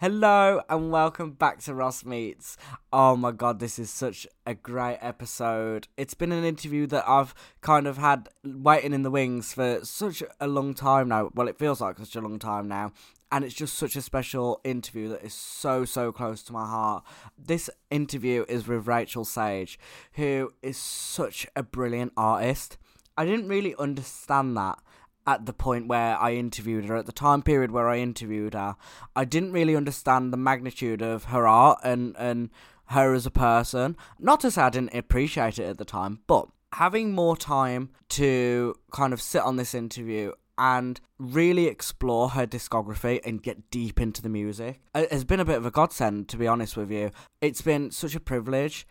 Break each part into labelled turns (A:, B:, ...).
A: Hello and welcome back to Ross Meets. Oh my god, this is such a great episode. It's been an interview that I've kind of had waiting in the wings for such a long time now. Well, it feels like such a long time now. And it's just such a special interview that is so, so close to my heart. This interview is with Rachael Sage, who is such a brilliant artist. I didn't really understand that at the point where I interviewed her, at the time period where I interviewed her, I didn't really understand the magnitude of her art and, and her as a person. Not to say I didn't appreciate it at the time, but having more time to kind of sit on this interview and really explore her discography and get deep into the music has been a bit of a godsend to be honest with you it's been such a privilege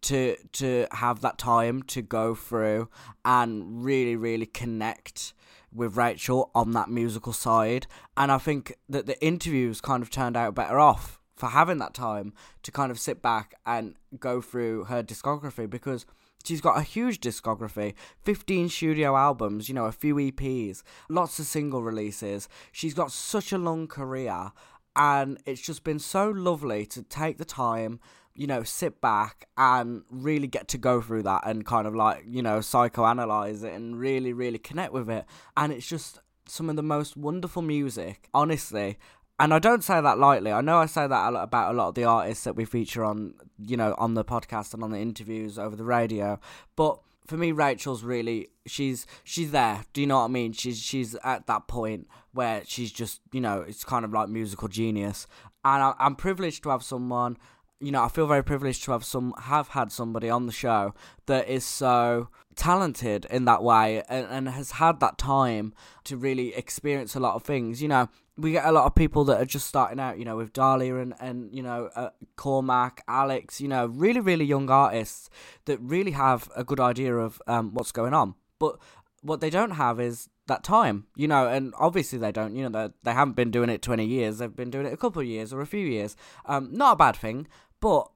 A: to to have that time to go through and really really connect with Rachael on that musical side. And I think that the interviews kind of turned out better off for having that time to kind of sit back and go through her discography because she's got a huge discography 15 studio albums, you know, a few EPs, lots of single releases. She's got such a long career. And it's just been so lovely to take the time you know, sit back and really get to go through that and kind of like, you know, psychoanalyze it and really, really connect with it. And it's just some of the most wonderful music, honestly. And I don't say that lightly. I know I say that about a lot of the artists that we feature on, you know, on the podcast and on the interviews over the radio. But for me, Rachael's really she's she's there. Do you know what I mean? She's she's at that point where she's just you know it's kind of like musical genius. And I, I'm privileged to have someone you know, I feel very privileged to have some have had somebody on the show that is so talented in that way and, and has had that time to really experience a lot of things. You know, we get a lot of people that are just starting out, you know, with Dahlia and, and you know, uh, Cormac, Alex, you know, really, really young artists that really have a good idea of um, what's going on. But what they don't have is that time, you know, and obviously they don't, you know, they, they haven't been doing it 20 years, they've been doing it a couple of years or a few years. Um, not a bad thing, but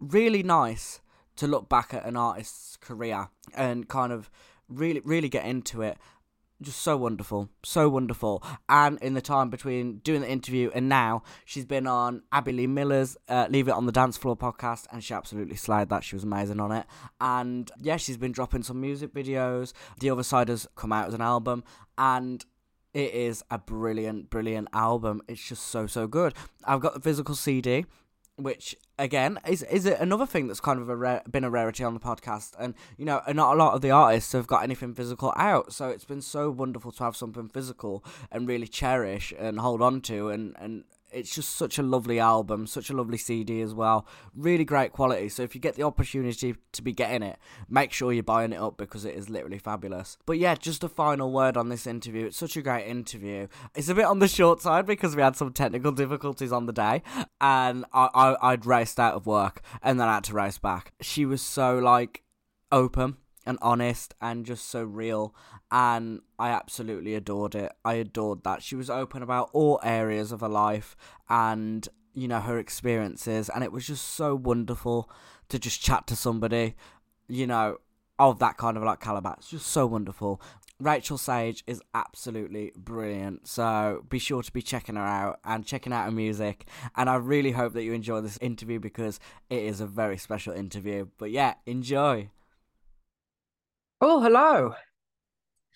A: really nice to look back at an artist's career and kind of really, really get into it. Just so wonderful, so wonderful. And in the time between doing the interview and now, she's been on Abby Lee Miller's uh, Leave It on the Dance Floor podcast, and she absolutely slayed that. She was amazing on it. And yeah, she's been dropping some music videos. The Other Side has come out as an album, and it is a brilliant, brilliant album. It's just so, so good. I've got the physical CD which again is is it another thing that's kind of a rare, been a rarity on the podcast. And you know not a lot of the artists have got anything physical out. So it's been so wonderful to have something physical and really cherish and hold on to and and it's just such a lovely album, such a lovely CD as well. Really great quality. So if you get the opportunity to be getting it, make sure you're buying it up because it is literally fabulous. But yeah, just a final word on this interview. It's such a great interview. It's a bit on the short side because we had some technical difficulties on the day, and I, I I'd raced out of work and then I had to race back. She was so like open and honest and just so real and I absolutely adored it. I adored that. She was open about all areas of her life and you know her experiences and it was just so wonderful to just chat to somebody, you know, of that kind of like caliber. It's just so wonderful. Rachael Sage is absolutely brilliant. So be sure to be checking her out and checking out her music. And I really hope that you enjoy this interview because it is a very special interview. But yeah, enjoy. Oh, hello.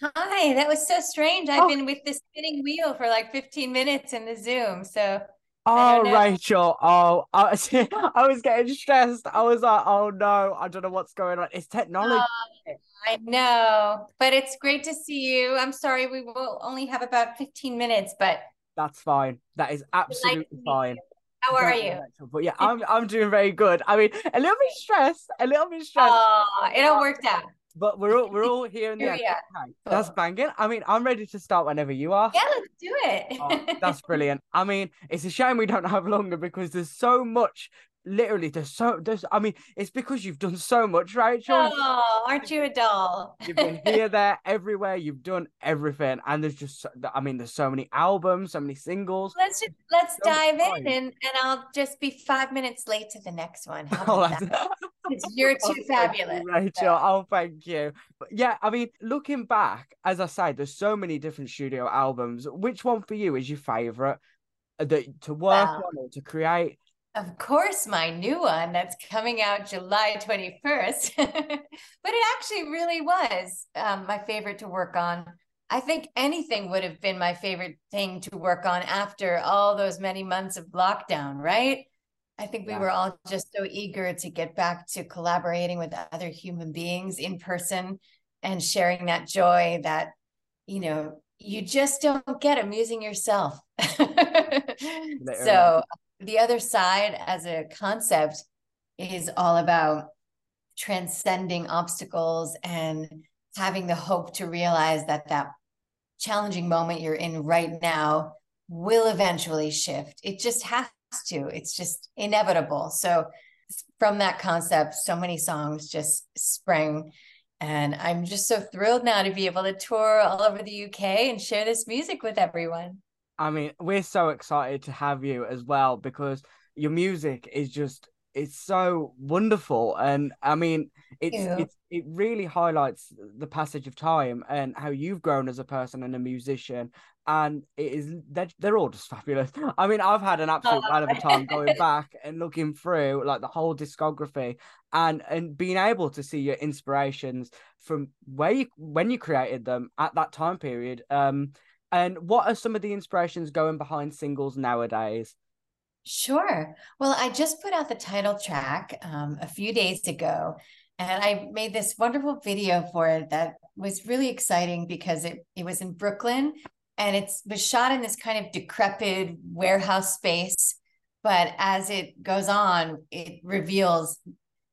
B: Hi, that was so strange. I've oh. been with this spinning wheel for like 15 minutes in the Zoom. So
A: Oh, Rachael. Oh, I, I was getting stressed. I was like, oh no, I don't know what's going on. It's technology. Uh,
B: I know, but it's great to see you. I'm sorry, we will only have about 15 minutes, but
A: that's fine. That is absolutely fine.
B: How are you?
A: But yeah, I'm I'm doing very good. I mean, a little bit stressed, a little bit stressed.
B: Oh, it all worked out
A: but we're all we're all here in the yeah. That's banging. I mean, I'm ready to start whenever you are.
B: Yeah, let's do it.
A: oh, that's brilliant. I mean, it's a shame we don't have longer because there's so much literally there's so there's i mean it's because you've done so much rachael
B: oh aren't you a doll
A: you've been here there everywhere you've done everything and there's just i mean there's so many albums so many singles
B: let's just let's so dive in and and i'll just be five minutes late to the next one oh, that? you're too oh, fabulous
A: rachael so. oh thank you but yeah i mean looking back as i said there's so many different studio albums which one for you is your favorite that to work wow. on or to create?
B: Of course, my new one that's coming out July 21st. but it actually really was um, my favorite to work on. I think anything would have been my favorite thing to work on after all those many months of lockdown, right? I think we yeah. were all just so eager to get back to collaborating with other human beings in person and sharing that joy that, you know, you just don't get amusing yourself. so the other side as a concept is all about transcending obstacles and having the hope to realize that that challenging moment you're in right now will eventually shift. It just has to. It's just inevitable. So from that concept, so many songs just sprang. And I'm just so thrilled now to be able to tour all over the UK and share this music with everyone.
A: I mean, we're so excited to have you as well because your music is just it's so wonderful. And i mean it's, it's it really highlights the passage of time and how you've grown as a person and a musician. And it is they're, they're all just fabulous. I mean i've had an absolute oh. of a time going back and looking through like the whole discography and and being able to see your inspirations from where you when you created them at that time period. Um and what are some of the inspirations going behind singles nowadays
B: Sure. Well, I just put out the title track um, a few days ago, and I made this wonderful video for it that was really exciting because it it was in Brooklyn, and it was shot in this kind of decrepit warehouse space. But as it goes on, it reveals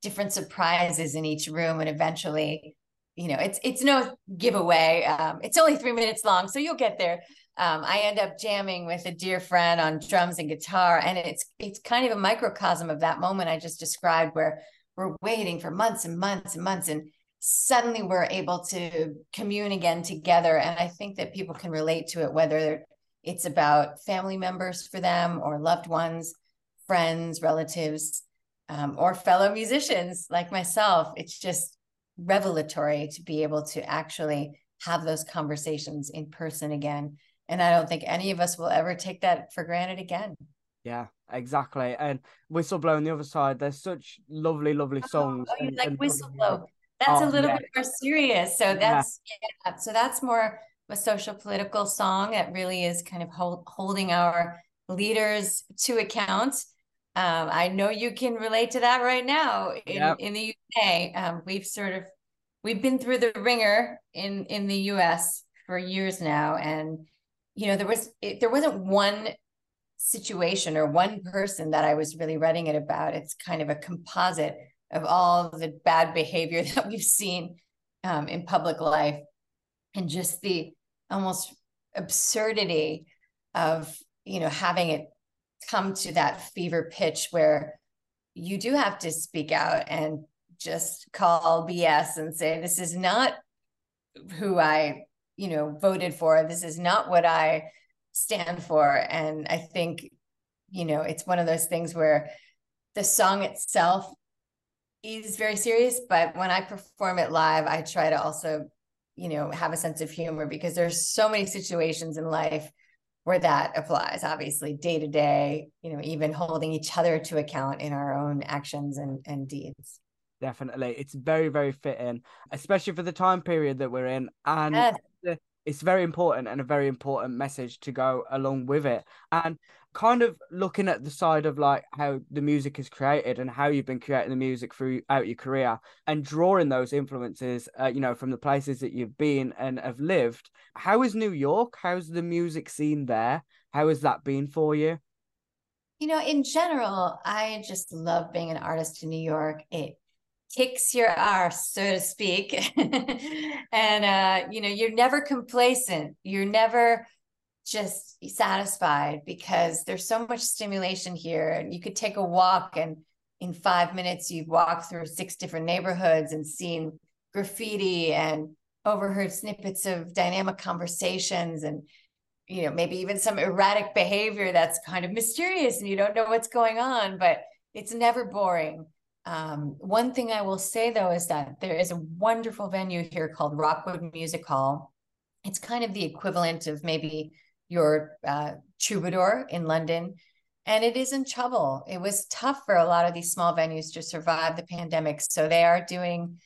B: different surprises in each room, and eventually, you know, it's it's no giveaway. Um, it's only three minutes long, so you'll get there um, I end up jamming with a dear friend on drums and guitar, and it's it's kind of a microcosm of that moment I just described, where we're waiting for months and months and months, and suddenly we're able to commune again together. And I think that people can relate to it, whether it's about family members for them or loved ones, friends, relatives, um, or fellow musicians like myself. It's just revelatory to be able to actually have those conversations in person again and I don't think any of us will ever take that for granted again.
A: Yeah, exactly. And Whistleblow on the other side, there's such lovely, lovely songs.
B: Oh, oh and, like and Whistleblow. That's oh, a little yeah. bit more serious. So that's yeah. yeah. So that's more a social political song that really is kind of hold, holding our leaders to account. Um, I know you can relate to that right now in, yep. in the UK. Um, we've sort of we've been through the ringer in in the US for years now, and you know there was it, there wasn't one situation or one person that I was really writing it about. It's kind of a composite of all the bad behavior that we've seen um, in public life and just the almost absurdity of you know having it come to that fever pitch where you do have to speak out and just call BS and say this is not who I you know voted for. This is not what i stand for. And i think you know it's one of those things where the song itself is very serious but when i perform it live i try to also you know have a sense of humor because there's so many situations in life where that applies obviously day to day you know even holding each other to account in our own actions and, and deeds.
A: Definitely. It's very very fitting especially for the time period that we're in. And yes. it's very important and a very important message to go along with it. And kind of looking at the side of like how the music is created and how you've been creating the music throughout your career and drawing those influences uh, you know from the places that you've been and have lived how is new york how's the music scene there how has that been for you
B: you know in general i just love being an artist in new york it kicks your arse, so to speak. and uh, you know, you're never complacent. You're never just be satisfied because there's so much stimulation here. And you could take a walk and in five minutes you've walked through six different neighborhoods and seen graffiti and overheard snippets of dynamic conversations and you know maybe even some erratic behavior that's kind of mysterious and you don't know what's going on but it's never boring um, one thing I will say though is that there is a wonderful venue here called Rockwood Music Hall. It's kind of the equivalent of maybe your uh, troubadour in London, and it is in trouble. It was tough for a lot of these small venues to survive the pandemic, so they are doing,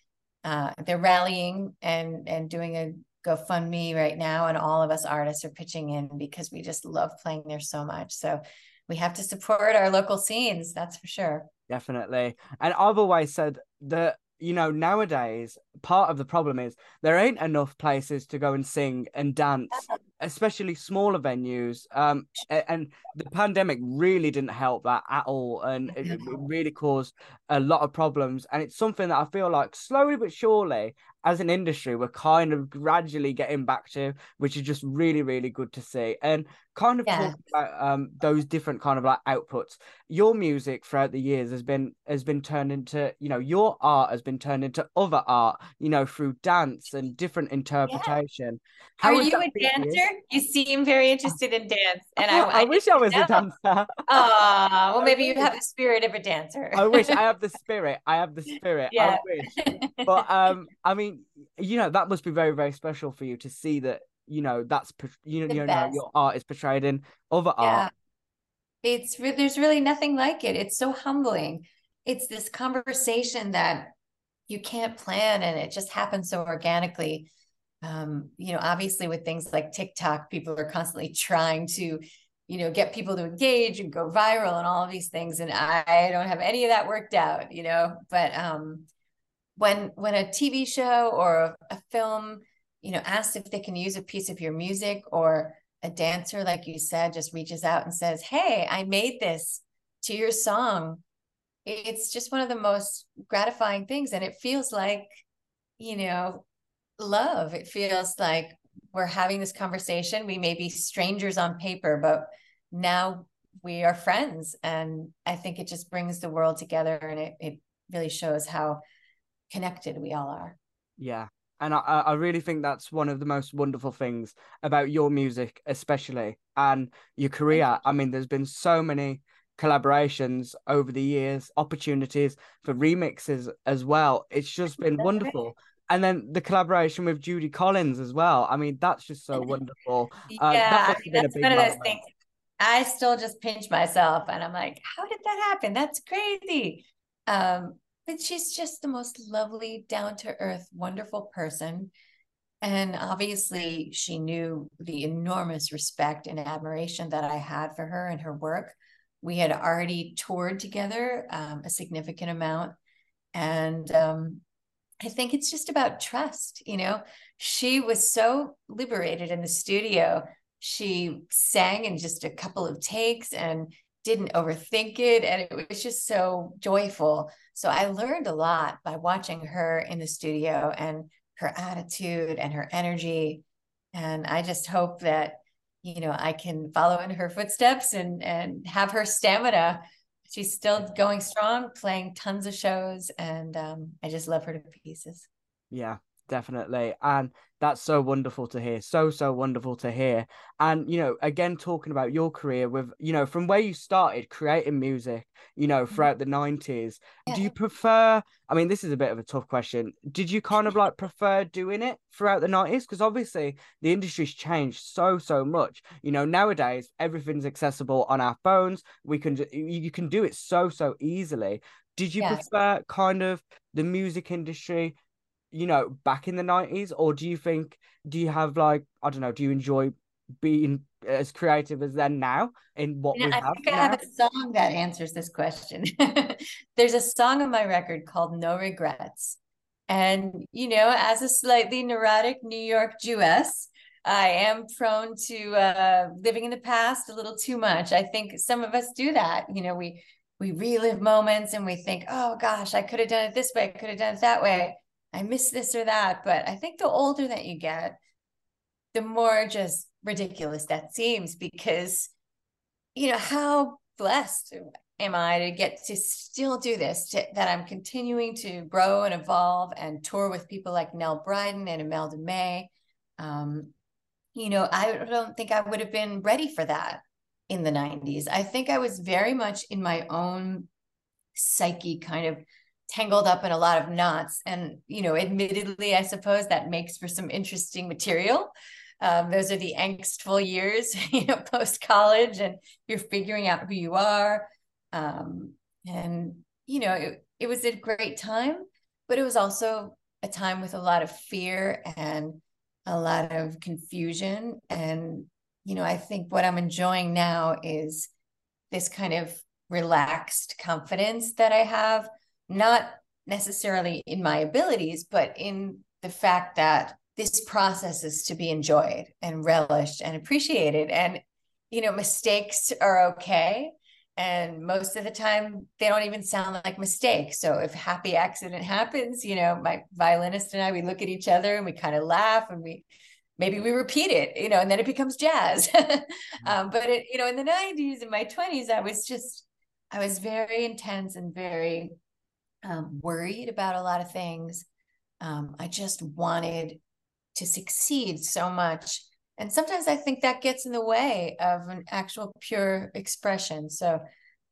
B: uh, they're rallying and and doing a GoFundMe right now, and all of us artists are pitching in because we just love playing there so much. So we have to support our local scenes. That's for sure.
A: Definitely, and I've always said that you know, nowadays, part of the problem is there ain't enough places to go and sing and dance, especially smaller venues. Um, and the pandemic really didn't help that at all, and it, it really caused a lot of problems. And it's something that I feel like slowly but surely, as an industry, we're kind of gradually getting back to, which is just really, really good to see. And kind of yeah. talking about um those different kind of like outputs. Your music throughout the years has been has been turned into, you know, your art has been turned into other art, you know, through dance and different interpretation.
B: Yeah. How Are you a dancer? You? you? seem very interested in dance, and I,
A: I, I wish I was know. a dancer.
B: Oh, well, maybe you have the spirit of a dancer.
A: I wish I have the spirit. I have the spirit. Yeah. I wish. But um, I mean, you know, that must be very, very special for you to see that you know that's you know, you know your art is portrayed in other yeah. art.
B: It's there's really nothing like it. It's so humbling. It's this conversation that you can't plan and it just happens so organically. Um, you know obviously with things like tiktok people are constantly trying to you know get people to engage and go viral and all of these things. And i don't have any of that worked out you know but um when when a tv show or a, film you know, asks if they can use a piece of your music or a dancer, like you said, just reaches out and says, Hey, I made this to your song. It's just one of the most gratifying things. And it feels like, you know, love. It feels like we're having this conversation. We may be strangers on paper, but now we are friends. And I think it just brings the world together and it, it really shows how connected we all are.
A: Yeah, and I, I really think that's one of the most wonderful things about your music, especially and your career. I mean, there's been so many collaborations over the years, opportunities for remixes as well. It's just been wonderful. And then the collaboration with Judy Collins as well. I mean, that's just so wonderful.
B: Uh, yeah, that that's one of those things. I still just pinch myself and I'm like, how did that happen? That's crazy. Um, but she's just the most lovely, down to earth, wonderful person. And obviously, she knew the enormous respect and admiration that I had for her and her work. We had already toured together um, a significant amount. And um, I think it's just about trust. You know, she was so liberated in the studio. She sang in just a couple of takes and didn't overthink it. And it was just so joyful. So I learned a lot by watching her in the studio and her attitude and her energy. And I just hope that, you know, I can follow in her footsteps and and have her stamina. She's still going strong, playing tons of shows, and um, I just love her to pieces.
A: Yeah, definitely. And that's so wonderful to hear. So, so wonderful to hear. And, you know, again, talking about your career with, you know, from where you started creating music, you know, mm-hmm. throughout the 90s, yeah. do you prefer? I mean, this is a bit of a tough question. Did you kind of like prefer doing it throughout the 90s? Because obviously the industry's changed so, so much. You know, nowadays, everything's accessible on our phones. We can, you can do it so, so easily. Did you yeah. prefer kind of the music industry you know, back in the 90s? Or do you think, do you have like, I don't know, do you enjoy being as creative as then now in what you know, we I have? I think
B: now? I have a song that answers this question. There's a song on my record called No Regrets. And, you know, as a slightly neurotic New York Jewess, I am prone to uh, living in the past a little too much. I think some of us do that. You know, we we relive moments and we think, oh gosh, I could have done it this way, I could have done it that way. I miss this or that. But I think the older that you get, the more just ridiculous that seems because, you know, how blessed am I to get to still do this, to, that I'm continuing to grow and evolve and tour with people like Nell Bryden and Imelda May. Um, you know, I don't think I would have been ready for that in the 90s. I think I was very much in my own psyche kind of tangled up in a lot of knots and you know admittedly i suppose that makes for some interesting material Um, those are the angstful years, you know, post college, and you're figuring out who you are. Um, and you know, it, it was a great time, but it was also a time with a lot of fear and a lot of confusion. And you know, I think what I'm enjoying now is this kind of relaxed confidence that I have, not necessarily in my abilities, but in the fact that this process is to be enjoyed and relished and appreciated. And, you know, mistakes are okay. And most of the time, they don't even sound like mistakes. So if happy accident happens, you know, my violinist and I, we look at each other and we kind of laugh and we maybe we repeat it, you know, and then it becomes jazz. Mm-hmm. um, but it, you know, in the 90s, in my 20s, I was just, I was very intense and very um, worried about a lot of things. Um, I just wanted to succeed so much. And sometimes I think that gets in the way of an actual pure expression. So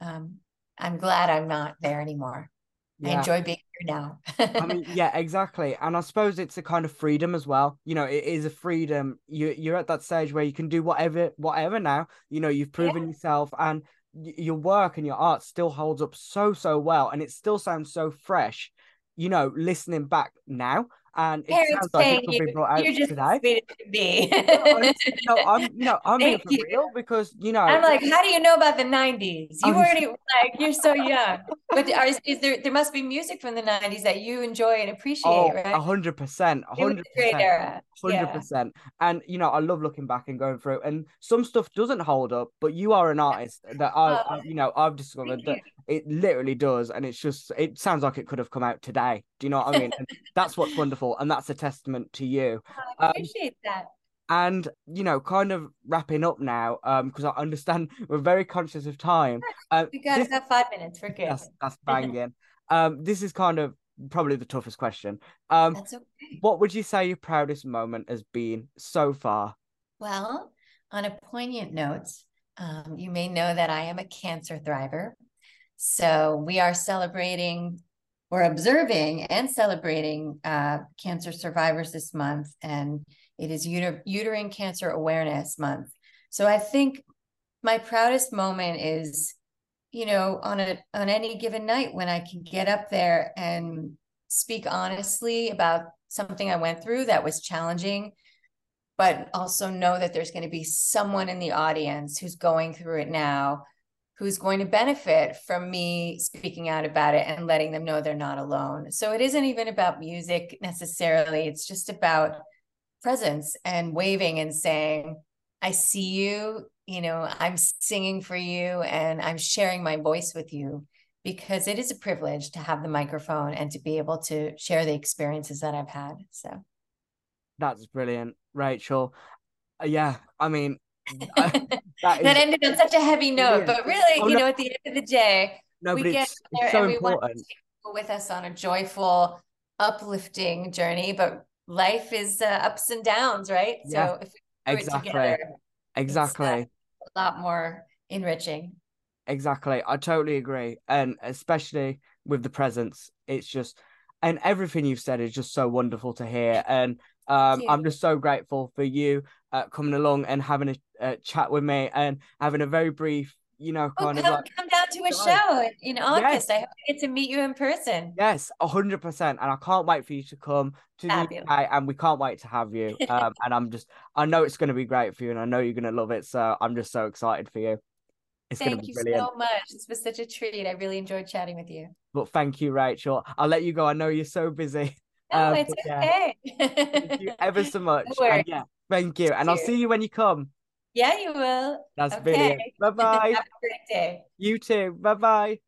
B: um, I'm glad I'm not there anymore. Yeah. I enjoy being here now.
A: I mean, yeah, exactly. And I suppose it's a kind of freedom as well. You know, it is a freedom. You you're at that stage where you can do whatever whatever now. You know, you've proven yeah. yourself and your work and your art still holds up so so well and it still sounds so fresh you know listening back now and it Parents sounds like it could be brought out you're just today. To be. no, I'm no, I'm being for you. real because you know.
B: I'm like, how do you know about the '90s? You weren't even like you're so young. But are, is there? There must be music from the '90s that you enjoy and appreciate, oh, right?
A: hundred percent, hundred percent, hundred percent. And you know, I love looking back and going through. And some stuff doesn't hold up, but you are an artist that I, oh, I you know, I've discovered that it literally does, and it's just it sounds like it could have come out today. Do you know what I mean? And that's what's wonderful, and that's a testament to you.
B: I um, appreciate um, that.
A: And you know, kind of wrapping up now, um, because I understand we're very conscious of time.
B: Um, we got about five minutes. for good.
A: That's, that's banging. um, this is kind of probably the toughest question. Um,
B: that's okay.
A: What would you say your proudest moment has been so far?
B: Well, on a poignant note, um, you may know that I am a cancer thriver. So we are celebrating we're observing and celebrating uh, cancer survivors this month, and it is uter- uterine cancer awareness month. So I think my proudest moment is, you know, on a on any given night when I can get up there and speak honestly about something I went through that was challenging, but also know that there's going to be someone in the audience who's going through it now who's going to benefit from me speaking out about it and letting them know they're not alone. So it isn't even about music necessarily, it's just about presence and waving and saying, I see you, you know, I'm singing for you and I'm sharing my voice with you because it is a privilege to have the microphone and to be able to share the experiences that I've had. So
A: that's brilliant, Rachael. Uh, yeah, I mean,
B: that, that ended on such a heavy note, brilliant. but really, oh, you no. know, at the end of the day, no, we get it's, there it's so and we important. want to take people with us on a joyful, uplifting journey. But life is uh, ups and downs, right?
A: Yeah, so if we do exactly, together, exactly, uh,
B: a lot more enriching.
A: Exactly, I totally agree, and especially with the presence, it's just and everything you've said is just so wonderful to hear and um, I'm just so grateful for you uh, coming along and having a, a, chat with me and having a very brief, you know, oh, kind
B: oh, come,
A: of like,
B: come down to a show in August. Yes. I hope I get to meet you in person.
A: Yes, hundred percent, and I can't wait for you to come to Fabulous. the UK, and we can't wait to have you. Um, and I'm just, I know it's going to be great for you, and I know you're going to love it. So I'm just so excited for you.
B: It's thank you brilliant. so much. This was such a treat. I really enjoyed chatting with you.
A: But thank you, Rachael. I'll let you go. I know you're so busy.
B: No, um, it's okay.
A: Yeah. thank you ever so much. No and yeah, thank you. And I'll see you when you come.
B: Yeah, you will.
A: That's okay. brilliant. Bye bye.
B: Have a great day.
A: You too. Bye bye.